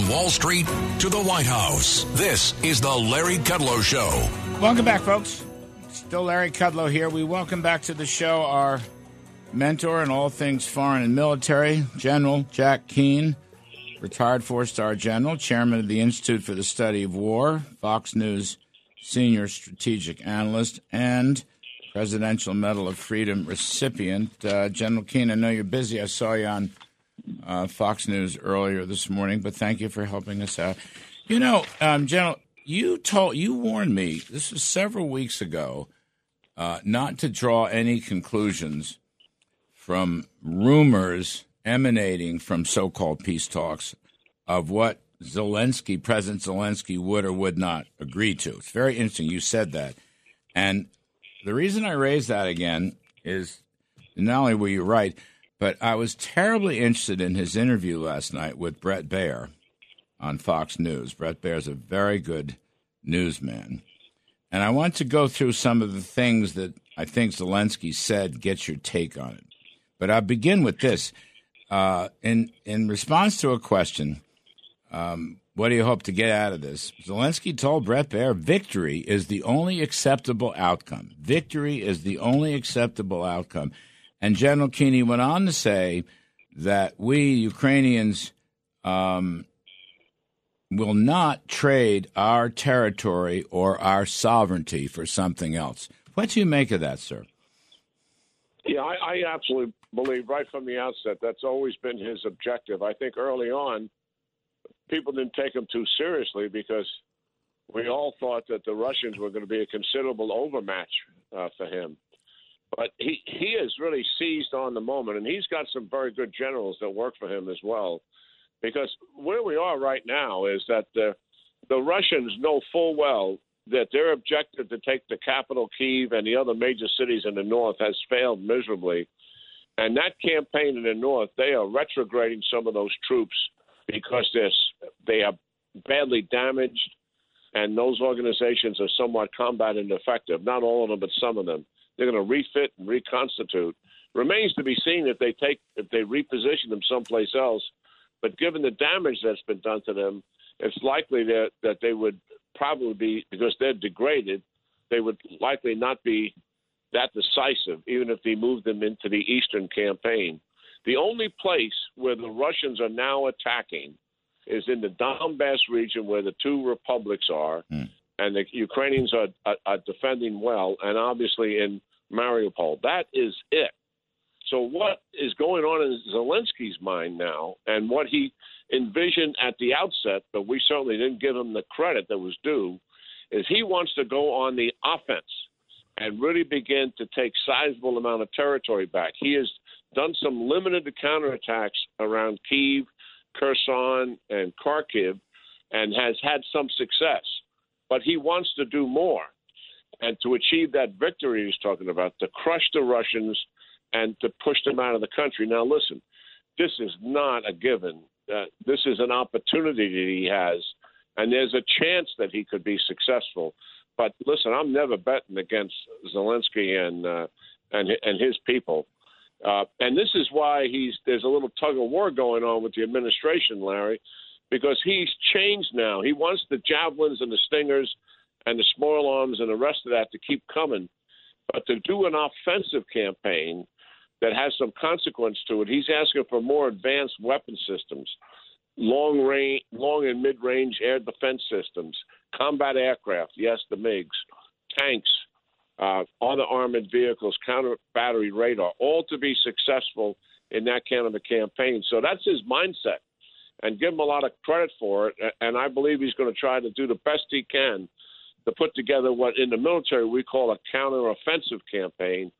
From Wall Street to the White House, this is the Larry Kudlow Show. Welcome back, folks. Still Larry Kudlow here. We welcome back to the show our mentor in all things foreign and military, General Jack Keane, retired four star general, chairman of the Institute for the Study of War, Fox News senior strategic analyst, and Presidential Medal of Freedom recipient. Uh, General Keane, I know you're busy. I saw you on uh, Fox News earlier this morning, but thank you for helping us out. You know, um, General, you told you warned me this was several weeks ago uh, not to draw any conclusions from rumors emanating from so-called peace talks of what Zelensky, President Zelensky, would or would not agree to. It's very interesting. You said that, and the reason I raised that again is not only were you right, but I was terribly interested in his interview last night with Bret Baier on Fox News. Bret Baier is a very good newsman. And I want to go through some of the things that I think Zelensky said, get your take on it. But I'll begin with this. Uh, in, in response to a question, um, what do you hope to get out of this? Zelensky told Bret Baier victory is the only acceptable outcome. Victory is the only acceptable outcome. And General Keeney went on to say that we Ukrainians um, will not trade our territory or our sovereignty for something else. What do you make of that, sir? Yeah, I, I absolutely believe right from the outset that's always been his objective. I think early on, people didn't take him too seriously because we all thought that the Russians were going to be a considerable overmatch uh, for him. But he he has really seized on the moment, and he's got some very good generals that work for him as well. Because where we are right now is that the the Russians know full well that their objective to take the capital Kiev and the other major cities in the north has failed miserably. And that campaign in the north, they are retrograding some of those troops because they're, they are badly damaged, and those organizations are somewhat combat ineffective. Not all of them, but some of them. They're going to refit and reconstitute. Remains to be seen if they take if they reposition them someplace else. But given the damage that's been done to them, it's likely that that they would probably be because they're degraded. They would likely not be that decisive, even if they moved them into the eastern campaign. The only place where the Russians are now attacking is in the Donbass region, where the two republics are, mm. and the Ukrainians are, are, are defending well, and obviously in Mariupol. That is it. So, what is going on in Zelensky's mind now, and what he envisioned at the outset, but we certainly didn't give him the credit that was due, is he wants to go on the offense and really begin to take sizable amount of territory back. He has done some limited counterattacks around Kiev, Kherson, and Kharkiv, and has had some success. But he wants to do more and to achieve that victory he's talking about, to crush the Russians and to push them out of the country. Now, listen, this is not a given. Uh, this is an opportunity that he has, and there's a chance that he could be successful. But listen, I'm never betting against Zelensky and uh, and and his people. Uh, and this is why he's there's a little tug of war going on with the administration, Larry, because he's changed now. He wants the javelins and the stingers and the small arms and the rest of that to keep coming. But to do an offensive campaign that has some consequence to it, he's asking for more advanced weapon systems, long range, long and mid range air defense systems, combat aircraft, yes, the MiGs, tanks, uh, other armored vehicles, counter battery radar, all to be successful in that kind of a campaign. So that's his mindset, and give him a lot of credit for it. And I believe he's going to try to do the best he can to put together what in the military we call a counteroffensive campaign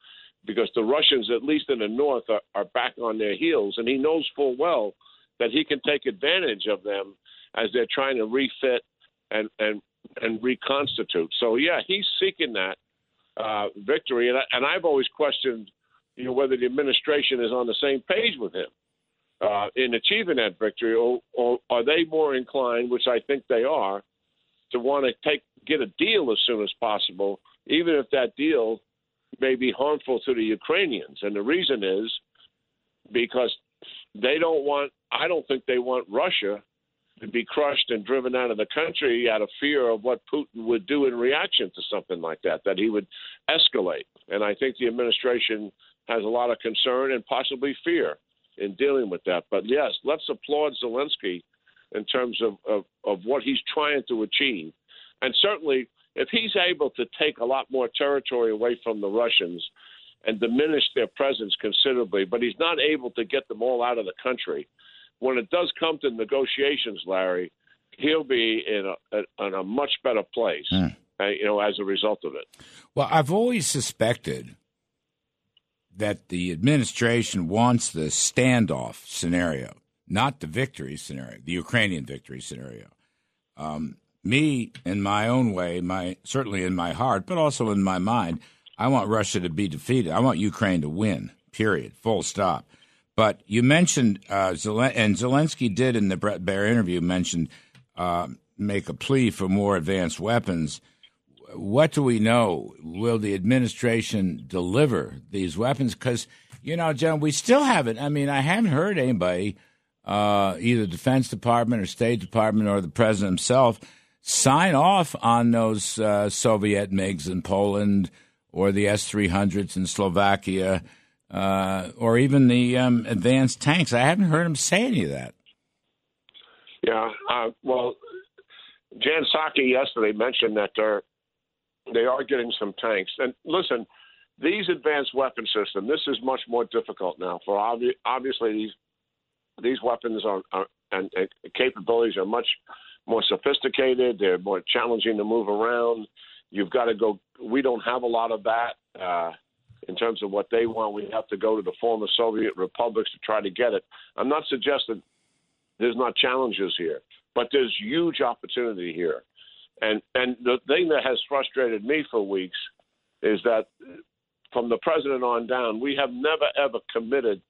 because the Russians, at least in the north, are, are back on their heels. And he knows full well that he can take advantage of them as they're trying to refit and and and reconstitute. So yeah, he's seeking that uh, victory, and I, and I've always questioned, you know, whether the administration is on the same page with him uh, in achieving that victory, or, or are they more inclined, which I think they are, to want to take get a deal as soon as possible, even if that deal may be harmful to the Ukrainians. And the reason is because they don't want. I don't think they want Russia to be crushed and driven out of the country out of fear of what Putin would do in reaction to something like that, that he would escalate. And I think the administration has a lot of concern and possibly fear in dealing with that. But yes, let's applaud Zelensky in terms of, of, of what he's trying to achieve. And certainly, if he's able to take a lot more territory away from the Russians and diminish their presence considerably, but he's not able to get them all out of the country, when it does come to negotiations, Larry, he'll be in a, in a much better place, mm. uh, you know, as a result of it. Well, I've always suspected that the administration wants the standoff scenario, not the victory scenario, the Ukrainian victory scenario. Um, me, in my own way, my certainly in my heart, but also in my mind, I want Russia to be defeated. I want Ukraine to win. Period. Full stop. But you mentioned, uh, Zelen- and Zelensky did in the Bret Baier interview mention uh, make a plea for more advanced weapons what do we know? Will the administration deliver these weapons? Because, you know, John, we still haven't. I mean, I haven't heard anybody, uh, either Defense Department or State Department or the president himself, sign off on those uh, Soviet MiGs in Poland or the S 300s in Slovakia uh, or even the um, advanced tanks. I haven't heard him say any of that. Yeah, uh, well, Jen Psaki yesterday mentioned that there they are getting some tanks. And listen, these advanced weapon systems. This is much more difficult now. For obvi- obviously these these weapons are, are and, and capabilities are much more sophisticated. They're more challenging to move around. You've got to go. We don't have a lot of that uh, in terms of what they want. We have to go to the former Soviet republics to try to get it. I'm not suggesting there's not challenges here, but there's huge opportunity here. And and the thing that has frustrated me for weeks is that from the president on down, we have never ever committed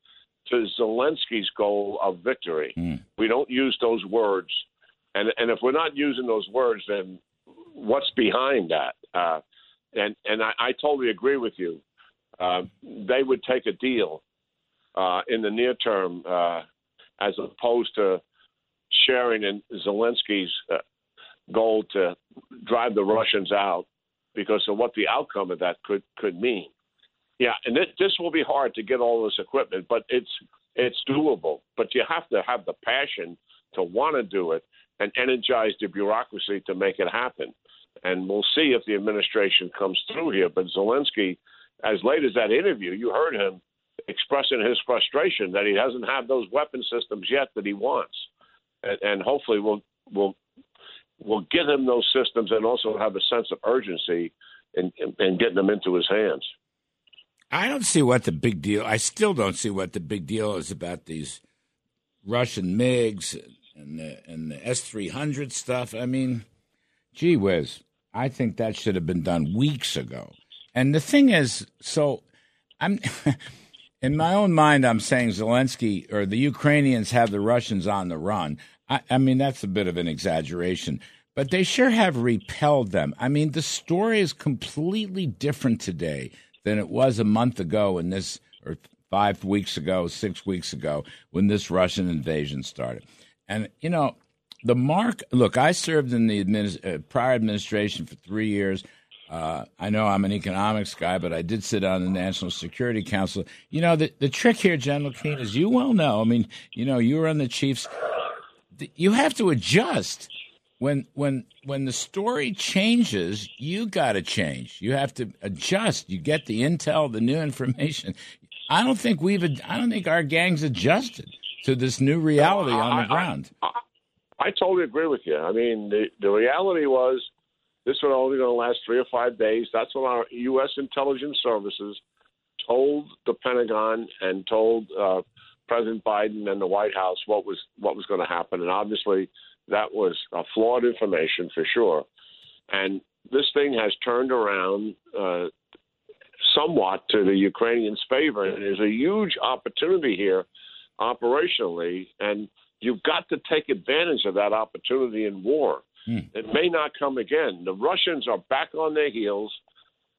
to Zelensky's goal of victory. Mm. We don't use those words, and and if we're not using those words, then what's behind that? Uh, and and I, I, totally agree with you. Uh, they would take a deal uh, in the near term uh, as opposed to sharing in Zelensky's uh, goal to drive the Russians out because of what the outcome of that could could mean. Yeah, and it, this will be hard to get all this equipment, but it's it's doable. But you have to have the passion to want to do it and energize the bureaucracy to make it happen. And we'll see if the administration comes through here. But Zelensky, as late as that interview, you heard him expressing his frustration that he doesn't have those weapon systems yet that he wants. And, and hopefully we'll we'll we'll get him those systems and also have a sense of urgency in, in, in getting them into his hands. I don't see what the big deal. I still don't see what the big deal is about these Russian MiGs and the and the S three hundred stuff. I mean, gee whiz, I think that should have been done weeks ago. And the thing is, so I'm in my own mind, I'm saying Zelensky or the Ukrainians have the Russians on the run. I, I mean, that's a bit of an exaggeration, but they sure have repelled them. I mean, the story is completely different today than it was a month ago in this, or five weeks ago, six weeks ago, when this Russian invasion started. And, you know, the mark, look, I served in the administ- uh, prior administration for three years. Uh, I know I'm an economics guy, but I did sit on the National Security Council. You know, the, the trick here, General Keane, as you well know, I mean, you know, you were on the Chiefs you have to adjust when when when the story changes you got to change. You have to adjust. You get the intel the new information. I don't think we've i don't think our gang's adjusted to this new reality on the ground I, I, I, totally agree with you. I mean the, the reality was this was only going to last three or five days. That's what our u.s intelligence services told the pentagon and told uh, President Biden and the White House what was what was going to happen, and obviously that was a flawed information for sure. And this thing has turned around uh, somewhat to the Ukrainians' favor, and there's a huge opportunity here operationally, and you've got to take advantage of that opportunity in war. Hmm. It may not come again. The Russians are back on their heels.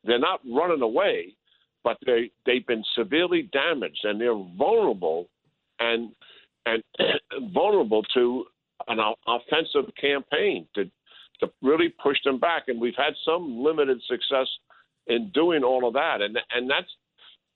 They're not running away, but they they've been severely damaged and they're vulnerable and and vulnerable to an offensive campaign to to really push them back. And we've had some limited success in doing all of that, and and that's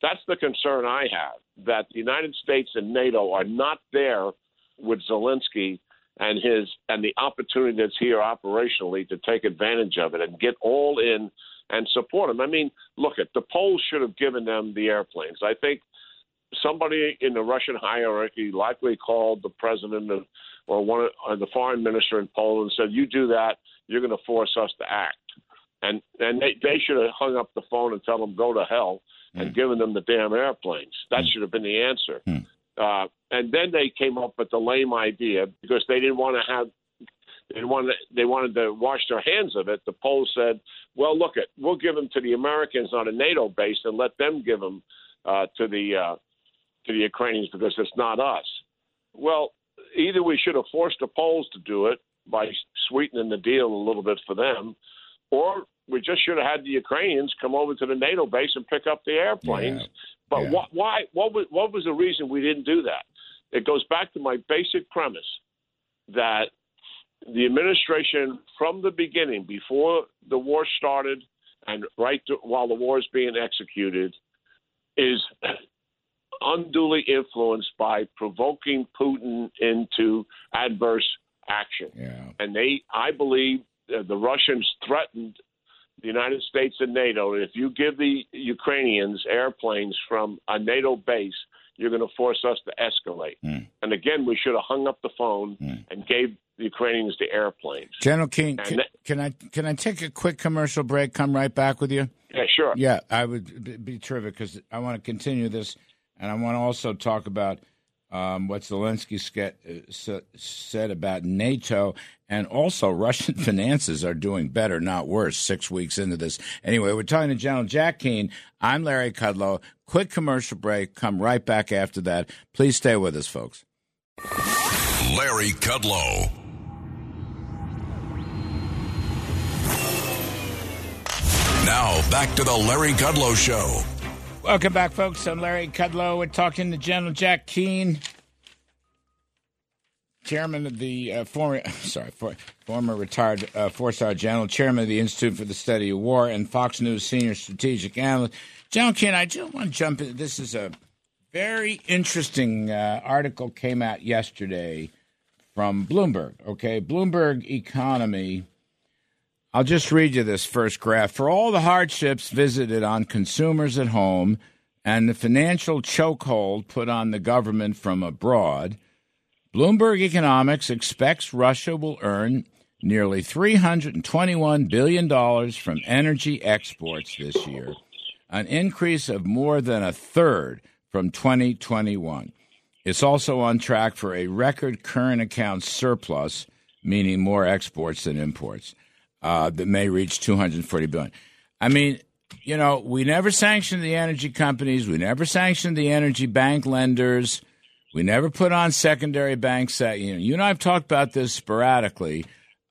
that's the concern I have that the United States and NATO are not there with Zelensky and his and the opportunity that's here operationally to take advantage of it and get all in and support him. I mean, look at the Poles should have given them the airplanes. I think somebody in the Russian hierarchy likely called the president of, or one of, the foreign minister in Poland and said, "You do that, you're going to force us to act." And and they they should have hung up the phone and tell them go to hell and mm. given them the damn airplanes. That mm. should have been the answer. Mm. Uh, and then they came up with the lame idea because they didn't want to have they wanted they wanted to wash their hands of it. The Poles said, "Well, look at we'll give them to the Americans on a NATO base and let them give them uh, to the uh, to the Ukrainians because it's not us." Well, either we should have forced the Poles to do it by sweetening the deal a little bit for them, or we just should have had the Ukrainians come over to the NATO base and pick up the airplanes. Yeah. But yeah. Wh- why? What was what was the reason we didn't do that? It goes back to my basic premise that the administration, from the beginning, before the war started and right to, while the war is being executed, is unduly influenced by provoking Putin into adverse action. Yeah. And they, I believe, uh, the Russians threatened the United States and NATO. If you give the Ukrainians airplanes from a NATO base, you're going to force us to escalate. Mm. And again, we should have hung up the phone mm. and gave the Ukrainians the airplanes. General King, can, that, can, I can I take a quick commercial break? Come right back with you. Yeah, sure. Yeah, I would be terrific because I want to continue this, and I want to also talk about um, what Zelensky uh, said about NATO, and also Russian finances are doing better, not worse. Six weeks into this, anyway, we're talking to General Jack Keane. I'm Larry Kudlow. Quick commercial break. Come right back after that. Please stay with us, folks. Larry Kudlow. Now back to the Larry Kudlow Show. Welcome back, folks. I'm Larry Kudlow. We're talking to General Jack Keane, chairman of the uh, former, sorry, for, former retired uh, four-star general, chairman of the Institute for the Study of War, and Fox News senior strategic analyst. General Keane, I just want to jump in. This is a very interesting uh, article came out yesterday from Bloomberg. Okay, Bloomberg Economy I'll just read you this first graph. For all the hardships visited on consumers at home and the financial chokehold put on the government from abroad, Bloomberg Economics expects Russia will earn nearly $321 billion from energy exports this year, an increase of more than a third from 2021. It's also on track for a record current account surplus, meaning more exports than imports uh, that may reach 240 billion. I mean, you know, we never sanctioned the energy companies. We never sanctioned the energy bank lenders. We never put on secondary banks. That you know, you and I have talked about this sporadically.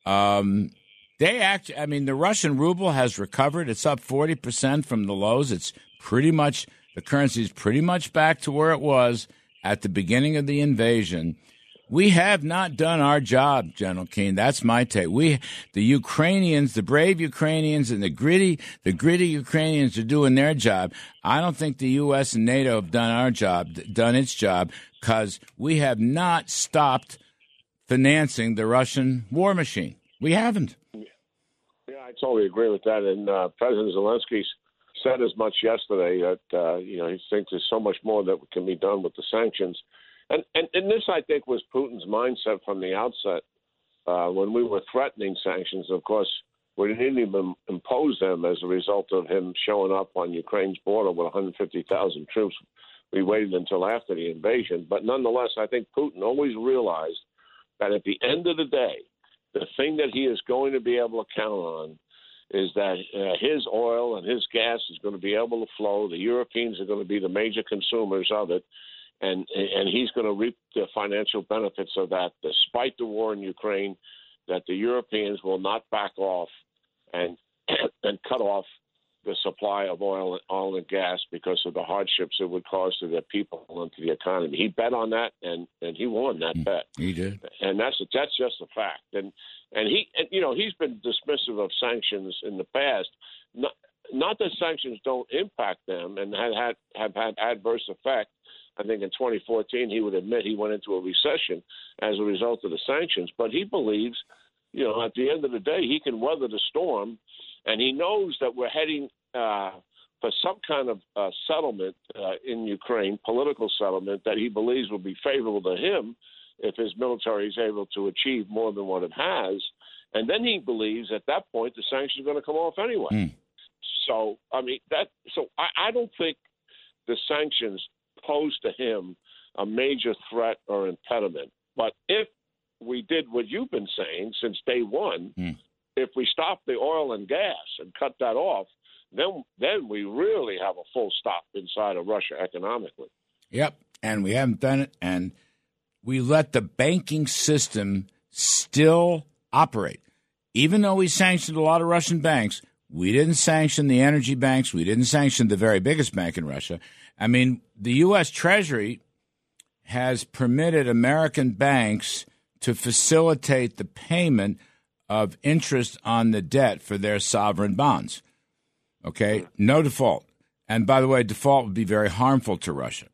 Um, they act. I mean, the Russian ruble has recovered. It's up forty percent from the lows. It's pretty much the currency is pretty much back to where it was at the beginning of the invasion. We have not done our job, General Keane. That's my take. We, the Ukrainians, the brave Ukrainians, and the gritty, the gritty Ukrainians are doing their job. I don't think the U.S. and NATO have done our job, done its job, because we have not stopped financing the Russian war machine. We haven't. Yeah, I totally agree with that. And uh, President Zelensky said as much yesterday that uh, you know he thinks there's so much more that can be done with the sanctions. And, and, and this, I think, was Putin's mindset from the outset. Uh, when we were threatening sanctions, of course, we didn't even impose them as a result of him showing up on Ukraine's border with 150,000 troops. we waited until after the invasion. But nonetheless, I think Putin always realized that at the end of the day, the thing that he is going to be able to count on is that uh, his oil and his gas is going to be able to flow. The Europeans are going to be the major consumers of it, and and he's going to reap the financial benefits of that, despite the war in Ukraine. That the Europeans will not back off and and cut off the supply of oil, oil and gas because of the hardships it would cause to their people and to the economy. He bet on that, and and he won that mm, bet. He did, and that's that's just a fact. And and he, and, you know, he's been dismissive of sanctions in the past. Not, not that sanctions don't impact them and had, had have had adverse effect. I think in 2014 he would admit he went into a recession as a result of the sanctions, but he believes, you know, at the end of the day he can weather the storm and he knows that we're heading uh, for some kind of uh, settlement uh, in Ukraine, political settlement that he believes will be favorable to him if his military is able to achieve more than what it has. And then he believes at that point the sanctions are going to come off anyway. Mm. So I mean that. So I, I don't think the sanctions pose to him a major threat or impediment. But if we did what you've been saying since day one, mm if we stop the oil and gas and cut that off, then then we really have a full stop inside of Russia economically. Yep, and we haven't done it, and we let the banking system still operate. Even though we sanctioned a lot of Russian banks, we didn't sanction the energy banks. We didn't sanction the very biggest bank in Russia. I mean, the U.S. Treasury has permitted American banks to facilitate the payment of interest on the debt for their sovereign bonds. Okay, no default. And by the way, default would be very harmful to Russia.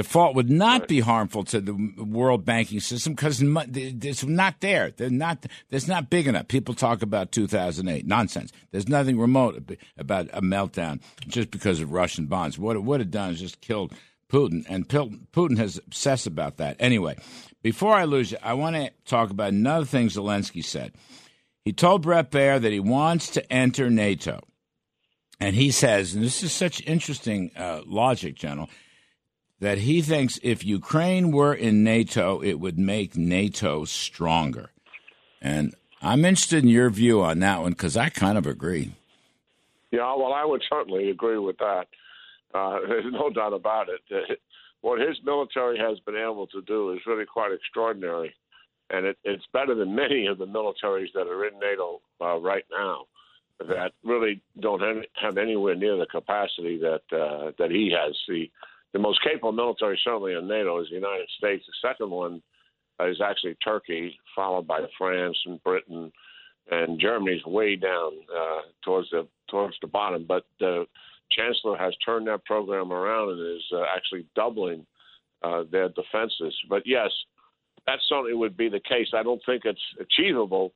Default would not be harmful to the world banking system because it's not there. They're not. It's not big enough. People talk about 2008 nonsense. There's nothing remote about a meltdown just because of Russian bonds. What it would have done is just killed Putin, and Putin has obsessed about that. Anyway, before I lose you, I want to talk about another thing Zelensky said. He told Bret Baier that he wants to enter NATO. And he says, and this is such interesting uh, logic, General, that he thinks if Ukraine were in NATO, it would make NATO stronger. And I'm interested in your view on that one because I kind of agree. Yeah, well, I would certainly agree with that. Uh, there's no doubt about it. What his military has been able to do is really quite extraordinary and it, it's better than many of the militaries that are in NATO uh, right now that really don't have anywhere near the capacity that uh, that he has. The the most capable military certainly in NATO is the United States. The second one is actually Turkey, followed by France and Britain, and Germany's way down uh, towards the towards the bottom. But the chancellor has turned that program around and is uh, actually doubling uh, their defenses. But yes, that certainly would be the case. I don't think it's achievable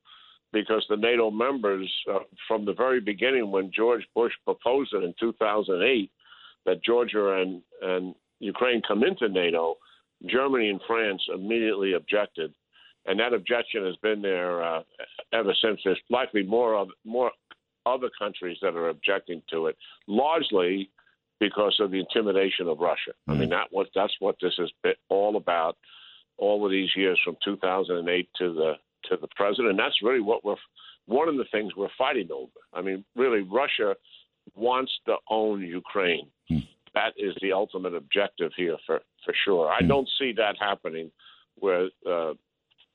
because the NATO members, uh, from the very beginning, when George Bush proposed it in 2008, that Georgia and, and Ukraine come into NATO, Germany and France immediately objected, and that objection has been there uh, ever since. There's likely more of more other countries that are objecting to it, largely because of the intimidation of Russia. Mm-hmm. I mean, that what that's what this is all about all of these years from 2008 to the to the present, and that's really what we're one of the things we're fighting over. I mean, really, Russia wants to own Ukraine. Hmm. That is the ultimate objective here for for sure. I hmm. don't see that happening where uh,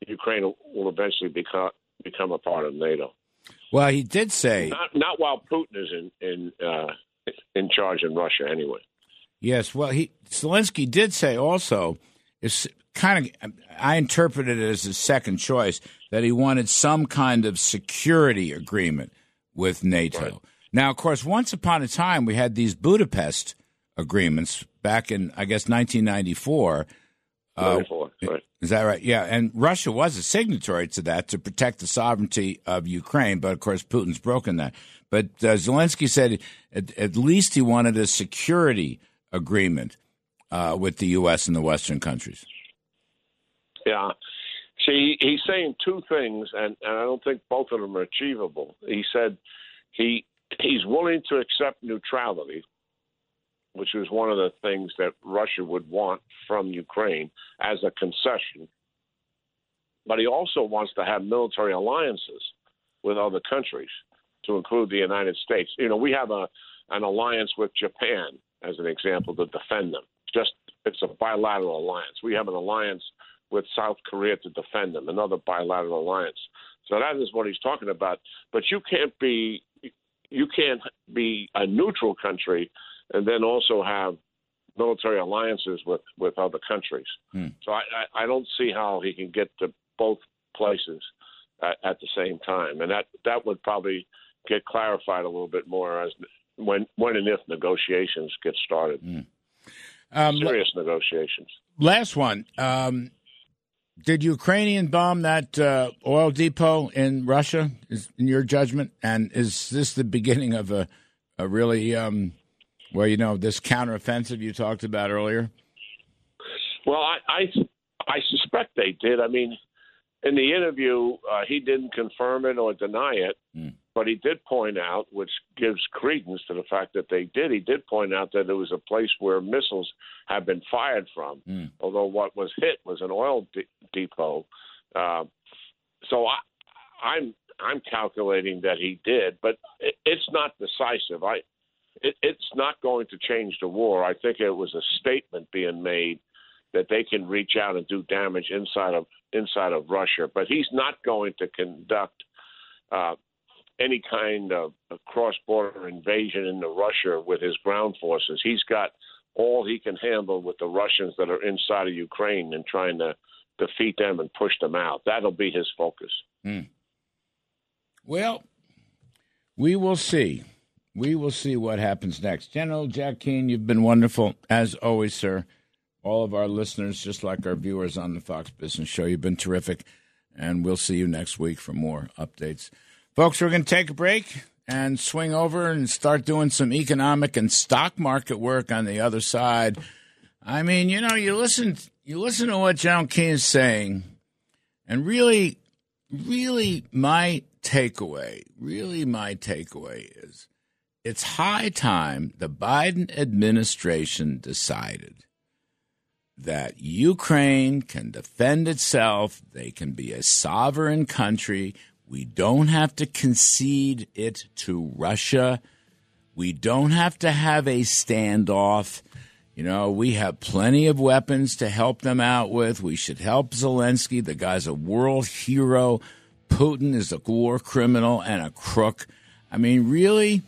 Ukraine will eventually become become a part of NATO. Well, he did say not, not while Putin is in in uh, in charge in Russia, anyway. Yes, well, he Zelensky did say also if kind of I interpreted it as a second choice that he wanted some kind of security agreement with NATO. Right. Now, of course, once upon a time we had these Budapest agreements back in I guess 1994. Uh, right. Is that right? Yeah, and Russia was a signatory to that to protect the sovereignty of Ukraine, but of course Putin's broken that. But uh, Zelensky said at, at, least he wanted a security agreement uh, with the U.S. and the Western countries. Yeah. See, he's saying two things, and, and I don't think both of them are achievable. He said he he's willing to accept neutrality, which is one of the things that Russia would want from Ukraine as a concession. But he also wants to have military alliances with other countries, to include the United States. You know, we have a an alliance with Japan, as an example, to defend them. Just it's a bilateral alliance. We have an alliance with South Korea to defend them, another bilateral alliance. So that is what he's talking about. But you can't be you can't be a neutral country and then also have military alliances with, with other countries. Hmm. So I, I, I don't see how he can get to both places at, at the same time, and that that would probably get clarified a little bit more as when when and if negotiations get started. Mm. Um, Serious negotiations. Last one. Um, did Ukrainian bomb that uh, oil depot in Russia? Is in your judgment, and is this the beginning of a a really um, well, you know, this counteroffensive you talked about earlier? Well, I I, I suspect they did. I mean, in the interview, uh, he didn't confirm it or deny it, mm. But he did point out, which gives credence to the fact that they did. He did point out that it was a place where missiles had been fired from, mm. although what was hit was an oil de- depot. Uh, so I, I'm I'm calculating that he did, but it, it's not decisive. I it, it's not going to change the war. I think it was a statement being made that they can reach out and do damage inside of inside of Russia. But he's not going to conduct uh, any kind of cross-border invasion into Russia with his ground forces. He's got all he can handle with the Russians that are inside of Ukraine and trying to defeat them and push them out. That'll be his focus. Hmm. Well, we will see. We will see what happens next. General Jack Keane, you've been wonderful as always, sir all of our listeners, just like our viewers on the Fox Business Show. You've been terrific, and we'll see you next week for more updates. Folks, we're going to take a break and swing over and start doing some economic and stock market work on the other side. I mean, you know, you listen, you listen to what John Keane is saying, and really, really, my takeaway, really, my takeaway is it's high time the Biden administration decided that Ukraine can defend itself, they can be a sovereign country. We don't have to concede it to Russia. We don't have to have a standoff. You know, we have plenty of weapons to help them out with. We should help Zelensky. The guy's a world hero. Putin is a war criminal and a crook. I mean, really,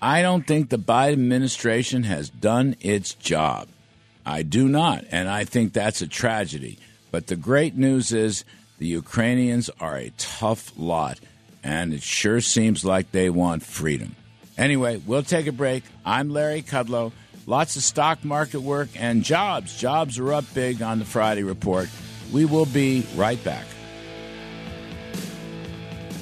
I don't think the Biden administration has done its job. I do not. And I think that's a tragedy. But the great news is the Ukrainians are a tough lot, and it sure seems like they want freedom. Anyway, we'll take a break. I'm Larry Kudlow. Lots of stock market work and jobs. Jobs are up big on the Friday report. We will be right back.